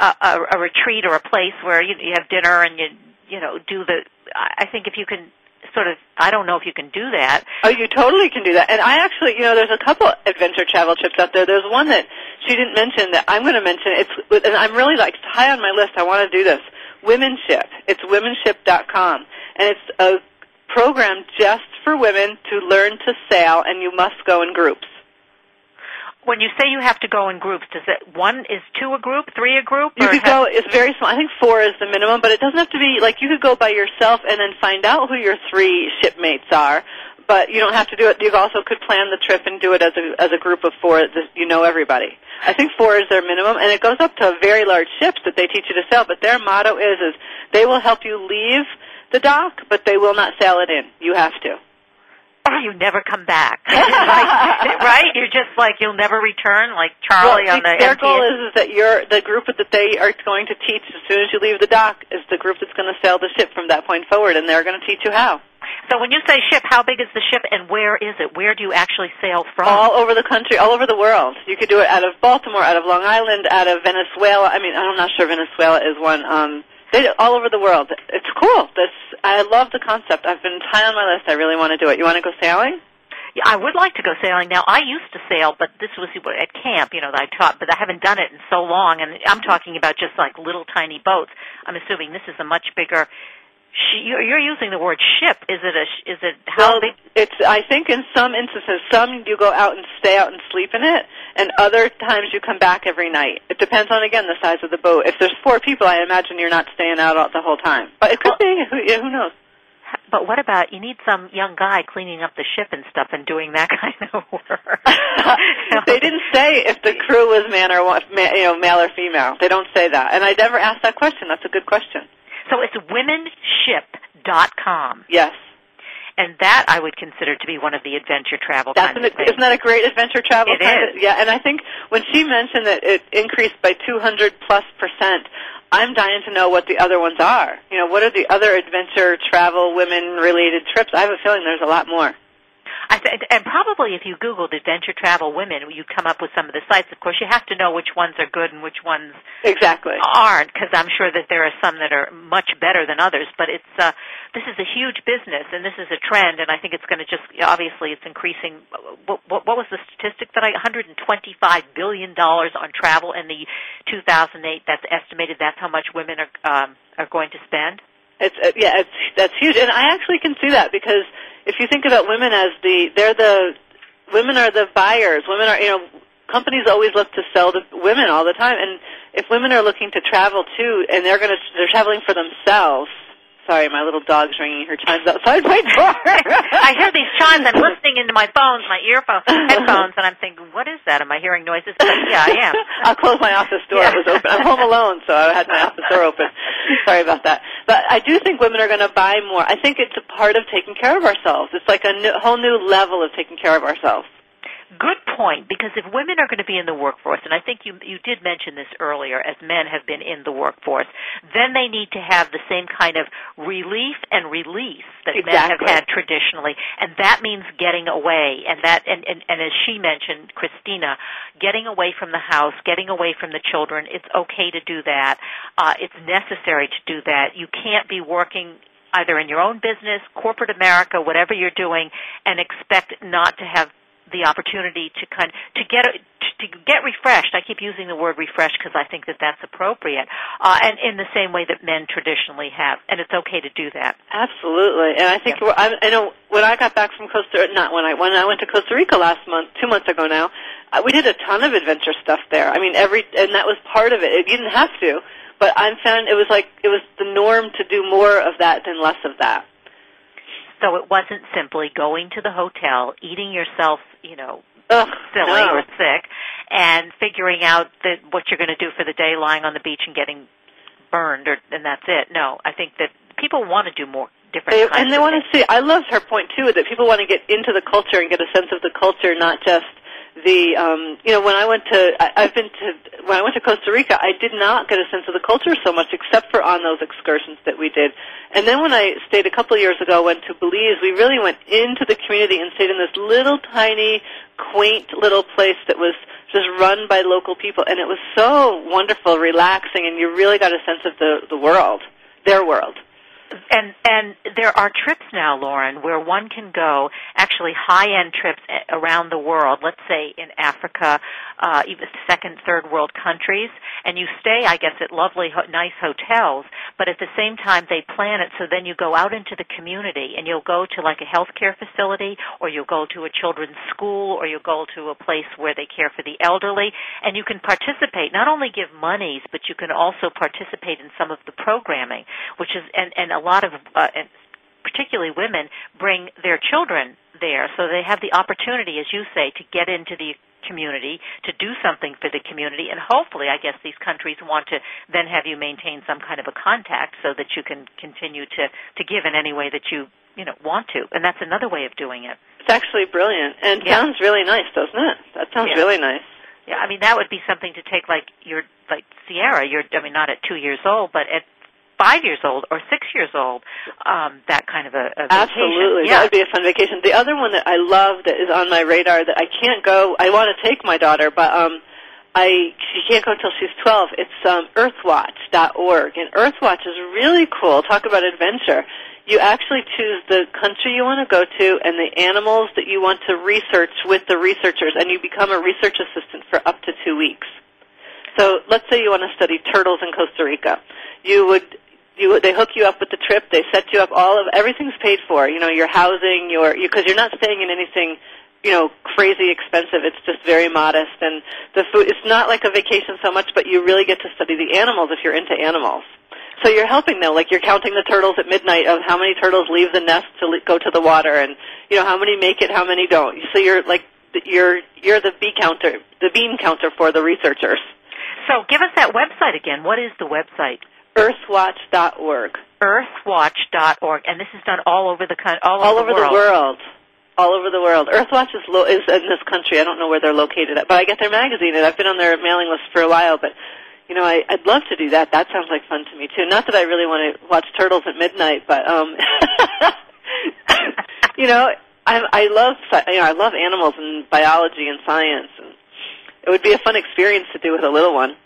a, a retreat or a place where you, you have dinner and you you know do the. I think if you can sort of I don't know if you can do that. Oh, you totally can do that. And I actually, you know, there's a couple adventure travel trips out there. There's one that she didn't mention that I'm going to mention. It's and I'm really like high on my list. I want to do this. Womenship. It's womenship.com, and it's a program just for women to learn to sail, and you must go in groups. When you say you have to go in groups, does it one is two a group, three a group? You could go. It's very small. I think four is the minimum, but it doesn't have to be like you could go by yourself and then find out who your three shipmates are. But you don't have to do it. You also could plan the trip and do it as a as a group of four. that You know everybody. I think four is their minimum, and it goes up to very large ships that they teach you to sail. But their motto is is they will help you leave the dock, but they will not sail it in. You have to. or you never come back. right? right? You're just like you'll never return, like Charlie well, on the their goal is, is that you're the group that they are going to teach as soon as you leave the dock is the group that's going to sail the ship from that point forward, and they're going to teach you how. So when you say ship, how big is the ship and where is it? Where do you actually sail from? All over the country, all over the world. You could do it out of Baltimore, out of Long Island, out of Venezuela. I mean, I'm not sure Venezuela is one. Um, they all over the world. It's cool. This I love the concept. I've been high on my list. I really want to do it. You want to go sailing? Yeah, I would like to go sailing. Now, I used to sail, but this was at camp, you know, that I taught, but I haven't done it in so long, and I'm talking about just like little tiny boats. I'm assuming this is a much bigger. You're you're using the word ship. Is it a? sh- Is it how well, big? it's. I think in some instances, some you go out and stay out and sleep in it, and other times you come back every night. It depends on again the size of the boat. If there's four people, I imagine you're not staying out all, the whole time. But it could be. Who, yeah, who knows? But what about you need some young guy cleaning up the ship and stuff and doing that kind of work? they didn't say if the crew was man or you know male or female. They don't say that, and I never asked that question. That's a good question. So it's womenship.com. Yes. And that I would consider to be one of the adventure travel That's an, isn't that a great adventure travel? It kind is. Of, yeah, and I think when she mentioned that it increased by 200 plus percent, I'm dying to know what the other ones are. You know, what are the other adventure travel women related trips? I have a feeling there's a lot more. I th- and probably if you Googled adventure travel women, you'd come up with some of the sites. Of course, you have to know which ones are good and which ones Exactly. aren't, because I'm sure that there are some that are much better than others. But it's uh, this is a huge business, and this is a trend, and I think it's going to just obviously it's increasing. What, what, what was the statistic that I 125 billion dollars on travel in the 2008? That's estimated. That's how much women are um, are going to spend. It's uh, yeah, it's that's huge, and I actually can see that because if you think about women as the they're the women are the buyers. Women are you know companies always look to sell to women all the time, and if women are looking to travel too, and they're going to they're traveling for themselves. Sorry, my little dog's ringing her chimes outside my door. I hear these chimes. I'm listening into my phones, my earphones, headphones, and I'm thinking, what is that? Am I hearing noises? But yeah, I am. I'll close my office door. It was open. I'm home alone, so I had my office door open. Sorry about that. But I do think women are going to buy more. I think it's a part of taking care of ourselves. It's like a new, whole new level of taking care of ourselves. Good point, because if women are going to be in the workforce, and I think you you did mention this earlier, as men have been in the workforce, then they need to have the same kind of relief and release that men have had traditionally, and that means getting away. And that, and, and and as she mentioned, Cristina, getting away from the house, getting away from the children. It's okay to do that. Uh, it's necessary to do that. You can't be working either in your own business, corporate America, whatever you're doing, and expect not to have the opportunity to kind to get to get refreshed. I keep using the word refreshed because I think that that's appropriate, uh, and in the same way that men traditionally have, and it's okay to do that. Absolutely, and I think we're, I, I know when I got back from Costa, not when I when I went to Costa Rica last month, two months ago now, uh, we did a ton of adventure stuff there. I mean, every and that was part of it. You didn't have to, but I found it was like it was the norm to do more of that than less of that. So it wasn't simply going to the hotel, eating yourself, you know, Ugh, silly no. or sick, and figuring out that what you're going to do for the day, lying on the beach and getting burned, or and that's it. No, I think that people want to do more different They, kinds and they want things. to see. I love her point too that people want to get into the culture and get a sense of the culture, not just the um you know when I went to I, I've been to when I went to Costa Rica I did not get a sense of the culture so much except for on those excursions that we did. And then when I stayed a couple of years ago went to Belize we really went into the community and stayed in this little tiny quaint little place that was just run by local people. And it was so wonderful relaxing and you really got a sense of the the world their world and and there are trips now, Lauren, where one can go actually high-end trips eh, around the world. Let's say in Africa, uh, even second, third world countries, and you stay, I guess, at lovely, ho- nice hotels. But at the same time, they plan it so then you go out into the community and you'll go to like a healthcare facility, or you'll go to a children's school, or you'll go to a place where they care for the elderly, and you can participate. Not only give monies, but you can also participate in some of the programming, which is and and a lot of uh, and particularly women bring their children there so they have the opportunity as you say to get into the community to do something for the community. And hopefully I guess these countries want to then have you maintain some kind of a contact so that you can continue to to give in any way that you you know want to. And that's another way of doing it. It's actually brilliant. And yeah. sounds really nice doesn't it? That sounds yeah. really nice. Yeah I mean that would be something to take like your like Sierra. You're I mean not at 2 years old but at five years old or six years old, um, that kind of a, a Absolutely, yeah. that would be a fun vacation. The other one that I love that is on my radar that I can't go. I want to take my daughter, but um, I she can't go until she's twelve. It's um, Earthwatch.org, and Earthwatch is really cool. Talk about adventure. You actually choose the country you want to go to and the animals that you want to research with the researchers, and you become a research assistant for up to two weeks. So let's say you want to study turtles in Costa Rica. You would you they hook you up with the trip. They set you up. All of everything's paid for. You know your housing, your because you, you're not staying in anything you know crazy expensive. It's just very modest, and the food. It's not like a vacation so much, but you really get to study the animals if you're into animals. So you're helping them, like you're counting the turtles at midnight of how many turtles leave the nest to le- go to the water, and you know how many make it, how many don't. So you're like you're you're the bee counter, the bean counter for the researchers. So give us that website again. What is the website? Earthwatch.org. Earthwatch.org, and this is done all over the all, all over, over the, world. world. All over the world. Earthwatch is lo- is in this country. I don't know where they're located at, but I get their magazine, and I've been on their mailing list for a while. But you know, I, I'd love to do that. That sounds like fun to me too. Not that I really want to watch turtles at midnight, but um, you know, I, I love you know I love animals and biology and science, and it would be a fun experience to do with a little one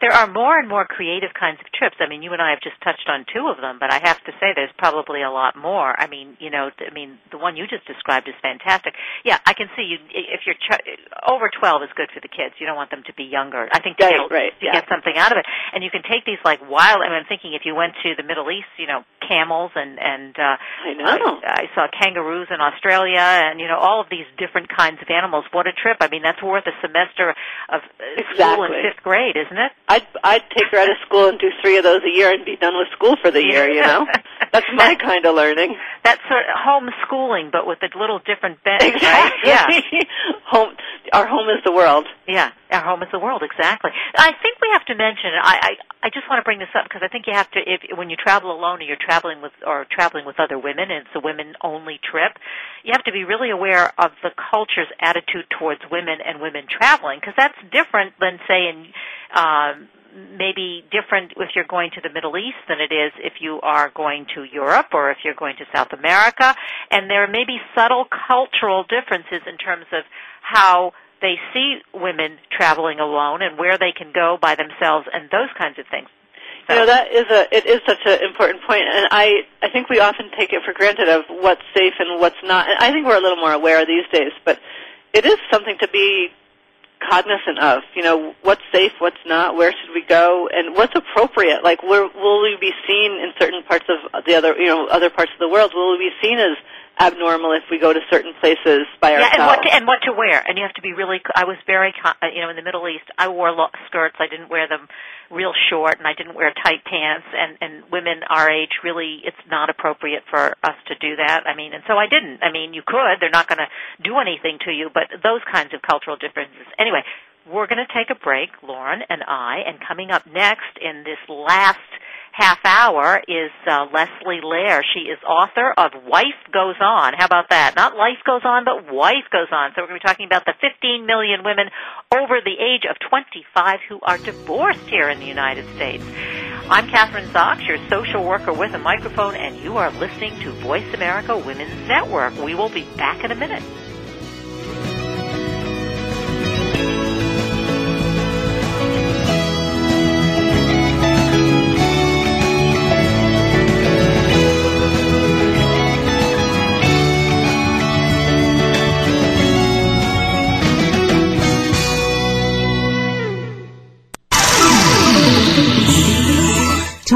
there are more and more creative kinds of trips. I mean, you and I have just touched on two of them, but I have to say there's probably a lot more. I mean, you know, I mean, the one you just described is fantastic. Yeah, I can see you if you're ch- over 12 is good for the kids. You don't want them to be younger. I think to, right, get, right, to yeah. get something out of it. And you can take these like wild. I mean, I'm thinking if you went to the Middle East, you know, camels and and uh, I know. I, I saw kangaroos in Australia, and you know, all of these different kinds of animals. What a trip! I mean, that's worth a semester of uh, exactly. school in fifth grade, isn't it? I'd I'd take her out of school and do three of those a year and be done with school for the year. You know, that's my kind of learning. That's sort of homeschooling, but with a little different bent. Exactly. Right? Yeah. home. Our home is the world. Yeah, our home is the world. Exactly. I think we have to mention. I I, I just want to bring this up because I think you have to. If when you travel alone or you're traveling with or traveling with other women, and it's a women only trip, you have to be really aware of the culture's attitude towards women and women traveling because that's different than say in. Um, maybe different if you're going to the Middle East than it is if you are going to Europe or if you're going to South America. And there may be subtle cultural differences in terms of how they see women traveling alone and where they can go by themselves and those kinds of things. So. You know that is a it is such an important point, and I I think we often take it for granted of what's safe and what's not. And I think we're a little more aware these days, but it is something to be cognizant of. You know, what's safe, what's not, where should we go, and what's appropriate. Like, where will we be seen in certain parts of the other, you know, other parts of the world? Will we be seen as abnormal if we go to certain places by yeah, ourselves? and what to, and what to wear, and you have to be really. I was very, uh, you know, in the Middle East, I wore lo- skirts. I didn't wear them real short, and I didn't wear tight pants. And and women our age, really, it's not appropriate for us to do that. I mean, and so I didn't. I mean, you could. They're not going to do anything to you, but those kinds of cultural differences. Anyway, we're going to take a break, Lauren and I, and coming up next in this last half hour is uh, Leslie Lehr. She is author of Wife Goes On. How about that? Not Life Goes On, but Wife Goes On. So we're going to be talking about the 15 million women over the age of 25 who are divorced here in the United States. I'm Kathryn Zox, your social worker with a microphone, and you are listening to Voice America Women's Network. We will be back in a minute.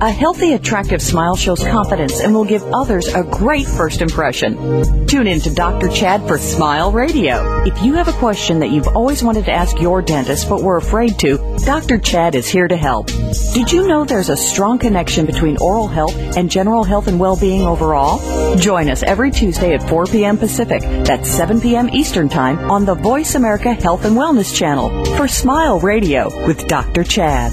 A healthy, attractive smile shows confidence and will give others a great first impression. Tune in to Dr. Chad for Smile Radio. If you have a question that you've always wanted to ask your dentist but were afraid to, Dr. Chad is here to help. Did you know there's a strong connection between oral health and general health and well-being overall? Join us every Tuesday at 4 p.m. Pacific. That's 7 p.m. Eastern Time on the Voice America Health and Wellness Channel for Smile Radio with Dr. Chad.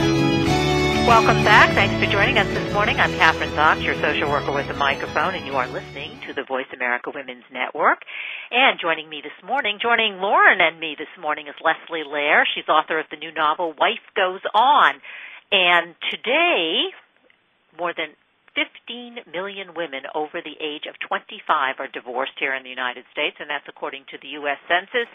Welcome back. Thanks for joining us this morning. I'm Kathryn Zox, your social worker with a microphone, and you are listening to the Voice America Women's Network. And joining me this morning, joining Lauren and me this morning is Leslie Lehr. She's author of the new novel Wife Goes On. And today, more than 15 million women over the age of 25 are divorced here in the United States, and that's according to the U.S. Census.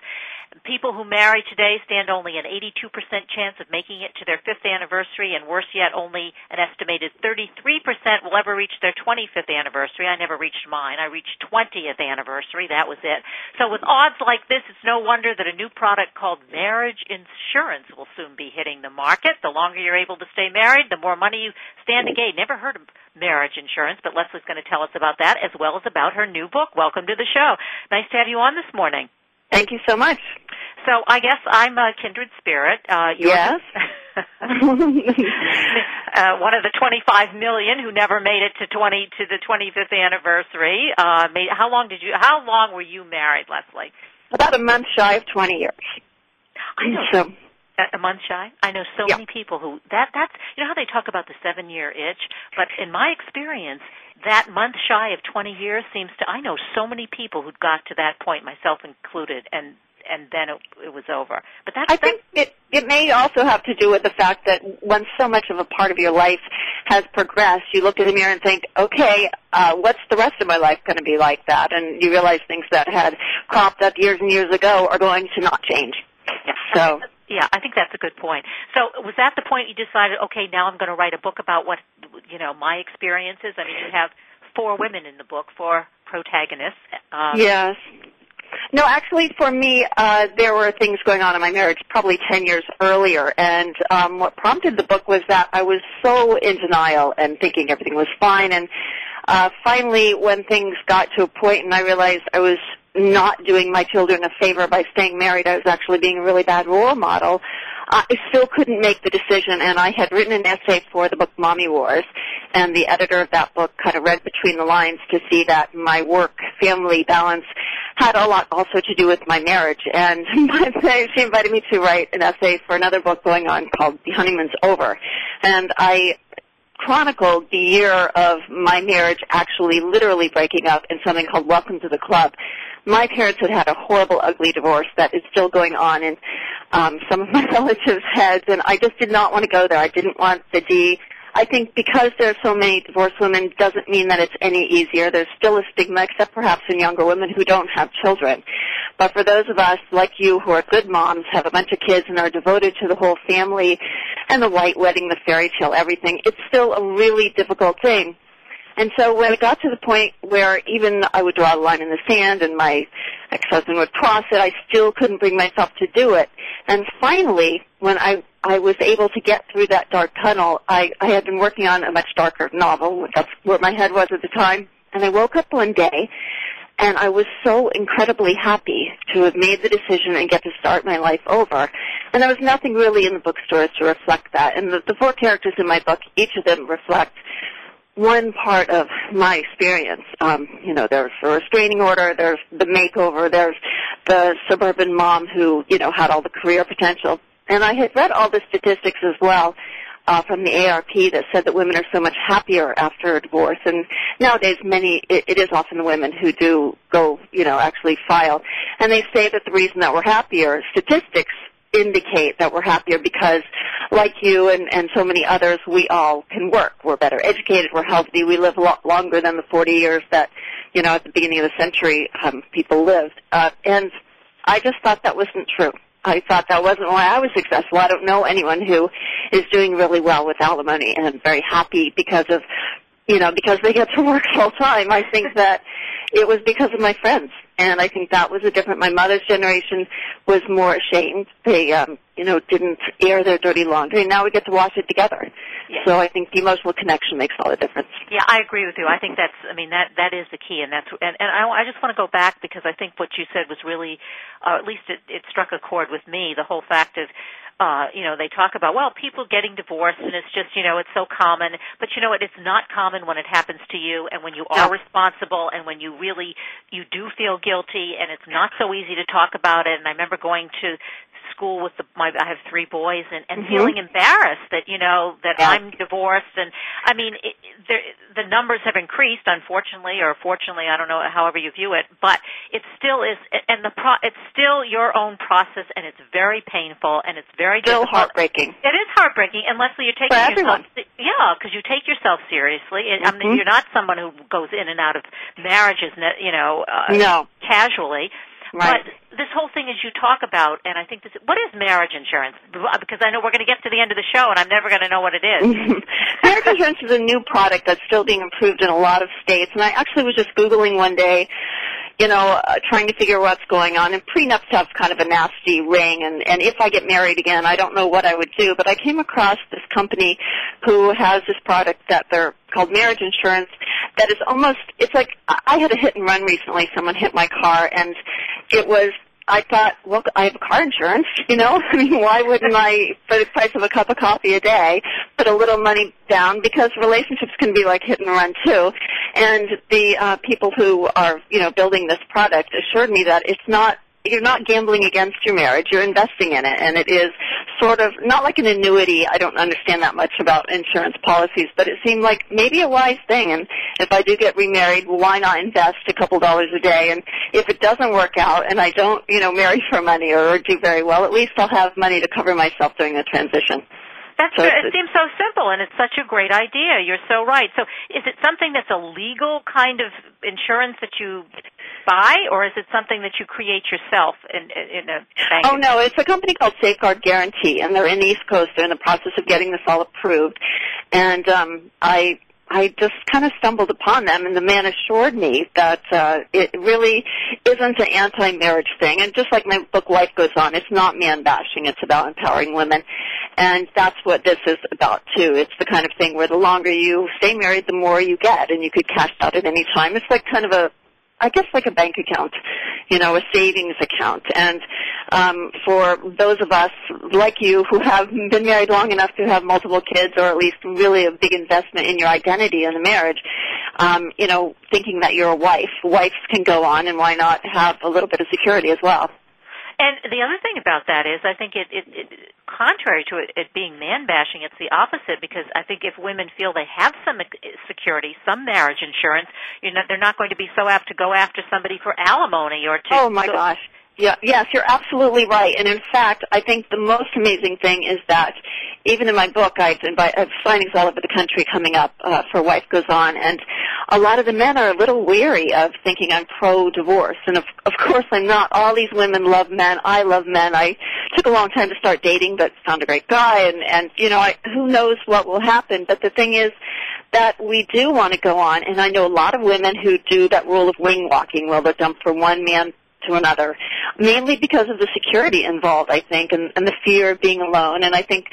People who marry today stand only an 82% chance of making it to their fifth anniversary, and worse yet, only an estimated 33% will ever reach their 25th anniversary. I never reached mine. I reached 20th anniversary. That was it. So with odds like this, it's no wonder that a new product called marriage insurance will soon be hitting the market. The longer you're able to stay married, the more money you stand to gain. Never heard of marriage insurance, but Leslie's going to tell us about that as well as about her new book. Welcome to the show. Nice to have you on this morning. Thank you so much. So I guess I'm a kindred spirit. Uh, Yes. uh, one of the 25 million who never made it to 20 to the 25th anniversary. Uh, made, how long did you? How long were you married, Leslie? About a month shy of 20 years. I know. So, A, a month shy. I know so many people who that that's you know how they talk about the seven year itch, but in my experience, that month shy of 20 years seems to. I know so many people who got to that point, myself included, and and then it, it was over. But that's I think it, it may also have to do with the fact that when so much of a part of your life has progressed, you look in the mirror and think, okay, uh, what's the rest of my life going to be like that? And you realize things that had cropped up years and years ago are going to not change. So, Yeah, I think that's a good point. So was that the point you decided, okay, now I'm going to write a book about what, you know, my experiences? I mean, you have four women in the book, four protagonists. Um, yes. No, actually, for me, uh, there were things going on in my marriage probably 10 years earlier, and um, what prompted the book was that I was so in denial and thinking everything was fine, and uh, finally, when things got to a point and I realized I was not doing my children a favor by staying married, I was actually being a really bad role model. I still couldn't make the decision, and I had written an essay for the book Mommy Wars, and the editor of that book kind of read between the lines to see that my work-family balance had a lot also to do with my marriage. And she invited me to write an essay for another book going on called The Honeymoon's Over. And I chronicled the year of my marriage actually literally breaking up in something called Welcome to the Club. My parents had had a horrible, ugly divorce that is still going on in um, some of my relatives' heads, and I just did not want to go there. I didn't want the D. I think because there are so many divorced women doesn't mean that it's any easier. There's still a stigma, except perhaps in younger women who don't have children. But for those of us like you who are good moms, have a bunch of kids, and are devoted to the whole family and the white wedding, the fairy tale, everything, it's still a really difficult thing. And so when it got to the point where even I would draw a line in the sand and my ex-husband would cross it, I still couldn't bring myself to do it. And finally, when I I was able to get through that dark tunnel, I, I had been working on a much darker novel. That's where my head was at the time. And I woke up one day and I was so incredibly happy to have made the decision and get to start my life over. And there was nothing really in the bookstores to reflect that. And the, the four characters in my book, each of them reflect one part of my experience. Um, you know, there's a restraining order, there's the makeover, there's the suburban mom who, you know, had all the career potential. And I had read all the statistics as well uh, from the ARP that said that women are so much happier after a divorce. And nowadays, many it, it is often the women who do go, you know, actually file. And they say that the reason that we're happier, statistics indicate that we're happier because, like you and, and so many others, we all can work. We're better educated. We're healthy. We live a lot longer than the 40 years that, you know, at the beginning of the century, um, people lived. Uh, and I just thought that wasn't true. I thought that wasn't why I was successful. I don't know anyone who is doing really well with alimony and very happy because of, you know, because they get to work full time. I think that it was because of my friends. And I think that was a different, my mother's generation was more ashamed. They, um, you know, didn't air their dirty laundry. And now we get to wash it together. Yes. So I think the emotional connection makes all the difference. Yeah, I agree with you. I think that's, I mean, that that is the key, and that's, and, and I, I just want to go back because I think what you said was really, uh, at least it, it struck a chord with me. The whole fact of, uh, you know, they talk about, well, people getting divorced and it's just, you know, it's so common. But you know what? It's not common when it happens to you and when you are responsible and when you really, you do feel guilty and it's not so easy to talk about it. And I remember going to school with the, my, I have three boys and, and Mhm. feeling embarrassed that, you know, that Yeah. I'm divorced. And I mean, it, there, the numbers have increased, unfortunately, or fortunately, I don't know, however you view it, but it still is, and the pro, it's still your own process and it's very painful and it's very Still difficult. heartbreaking. It is heartbreaking, and Leslie, you're taking For yourself, everyone. yeah, because you take yourself seriously. And I mean, Mhm. you're not someone who goes in and out of marriages, you know, uh, No. casually. Right. But this whole thing, as you talk about, and I think this, what is marriage insurance? Because I know we're going to get to the end of the show, and I'm never going to know what it is. Marriage insurance is a new product that's still being improved in a lot of states. And I actually was just Googling one day, you know, uh, trying to figure out what's going on. And prenups have kind of a nasty ring. And, and if I get married again, I don't know what I would do. But I came across this company who has this product that they're called marriage insurance that is almost, it's like, I had a hit and run recently. Someone hit my car and it was I thought, well, I have car insurance, you know? I mean, why wouldn't I, for the price of a cup of coffee a day, put a little money down? Because relationships can be like hit and run too. And the uh, people who are, you know, building this product assured me that it's not, you're not gambling against your marriage, you're investing in it. And it is sort of, not like an annuity, I don't understand that much about insurance policies, but it seemed like maybe a wise thing. And if I do get remarried, why not invest a couple dollars a day? And if it doesn't work out and I don't, you know, marry for money or do very well, at least I'll have money to cover myself during the transition. That's So good. It seems so simple, and it's such a great idea. You're so right. So, is it something that's a legal kind of insurance that you buy, or is it something that you create yourself in, in a bank? Oh no, it's a company called Safeguard Guarantee, and they're in the East Coast. They're in the process of getting this all approved, and um, I I just kind of stumbled upon them, and the man assured me that uh, it really isn't an anti-marriage thing. And just like my book Life Goes On, it's not man bashing; it's about empowering women, and that's what this is about too. It's the kind of thing where the longer you stay married, the more you get, and you could cash out at any time. It's like kind of a I guess like a bank account, you know, a savings account. And um, for those of us like you who have been married long enough to have multiple kids, or at least really a big investment in your identity in the marriage, um, you know, thinking that you're a wife, wives can go on, and why not have a little bit of security as well? And the other thing about that is, I think it, it, it contrary to it, it being man bashing, it's the opposite because I think if women feel they have some security, some marriage insurance, you know, they're not going to be so apt to go after somebody for alimony or to. Oh my go, gosh. Yeah, yes, you're absolutely right. And in fact, I think the most amazing thing is that even in my book, I invite, I have signings all over the country coming up uh, for Wife Goes On, and a lot of the men are a little weary of thinking I'm pro-divorce. And of, of course, I'm not. All these women love men. I love men. I took a long time to start dating, but found a great guy, and and you know, I, who knows what will happen. But the thing is that we do want to go on, and I know a lot of women who do that rule of wing walking, where they'll jump from one man to another, mainly because of the security involved, I think, and, and the fear of being alone. And I think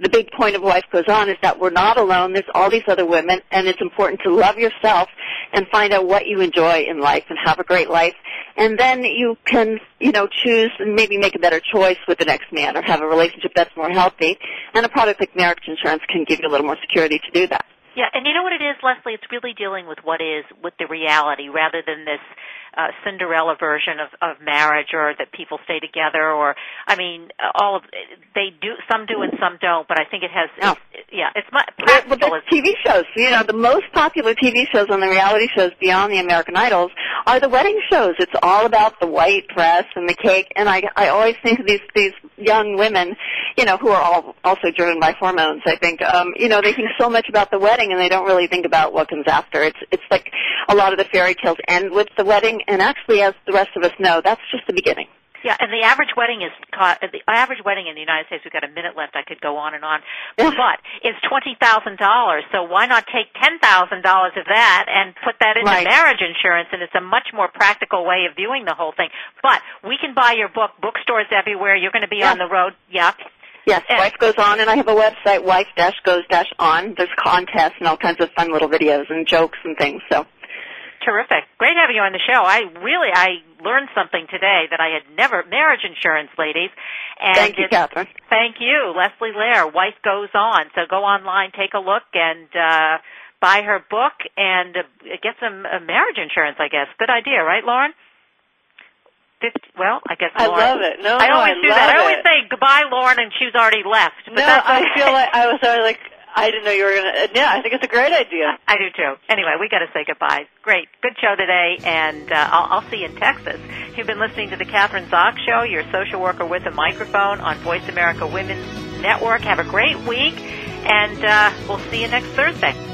the big point of Life Goes On is that we're not alone. There's all these other women, and it's important to love yourself and find out what you enjoy in life and have a great life. And then you can, you know, choose and maybe make a better choice with the next man or have a relationship that's more healthy. And a product like marriage insurance can give you a little more security to do that. Yeah, and you know what it is, Leslie? It's really dealing with what is, with the reality, rather than this uh, Cinderella version of, of marriage or that people stay together or I mean all of they do some do and some don't but I think it has no. it's, yeah it's my practical well, the TV shows you know the most popular TV shows on the reality shows beyond the American Idols are the wedding shows. It's all about the white dress and the cake. And I I always think of these these young women you know who are all also driven by hormones I think. Um you know they think so much about the wedding and they don't really think about what comes after. It's it's like a lot of the fairy tales end with the wedding. And actually, as the rest of us know, that's just the beginning. Yeah, and the average wedding is the average wedding in the United States. We've got a minute left. I could go on and on, but it's twenty thousand dollars. So why not take ten thousand dollars of that and put that into right. marriage insurance? And it's a much more practical way of viewing the whole thing. But we can buy your book, bookstores everywhere. You're going to be yeah. on the road. Yeah. Yes, and Wife Goes On, and I have a website, wife-goes-on. There's contests and all kinds of fun little videos and jokes and things. So Terrific. Great having you on the show. I really, I learned something today that I had never, marriage insurance, ladies. And thank you, Kathryn. Thank you. Leslie Lehr, Wife Goes On. So go online, take a look, and, uh, buy her book and uh, get some uh, marriage insurance, I guess. Good idea, right, Lauren? 50, well, I guess Lauren. I love it. No, I always I do that. I always it. say goodbye, Lauren, and she's already left. But no, that's okay. I feel like I was already like I didn't know you were going to. Yeah, I think it's a great idea. I do too. Anyway, we got to say goodbye. Great. Good show today, and uh, I'll, I'll see you in Texas. You've been listening to the Kathryn Zox Show, your social worker with a microphone on Voice America Women's Network. Have a great week, and uh, we'll see you next Thursday.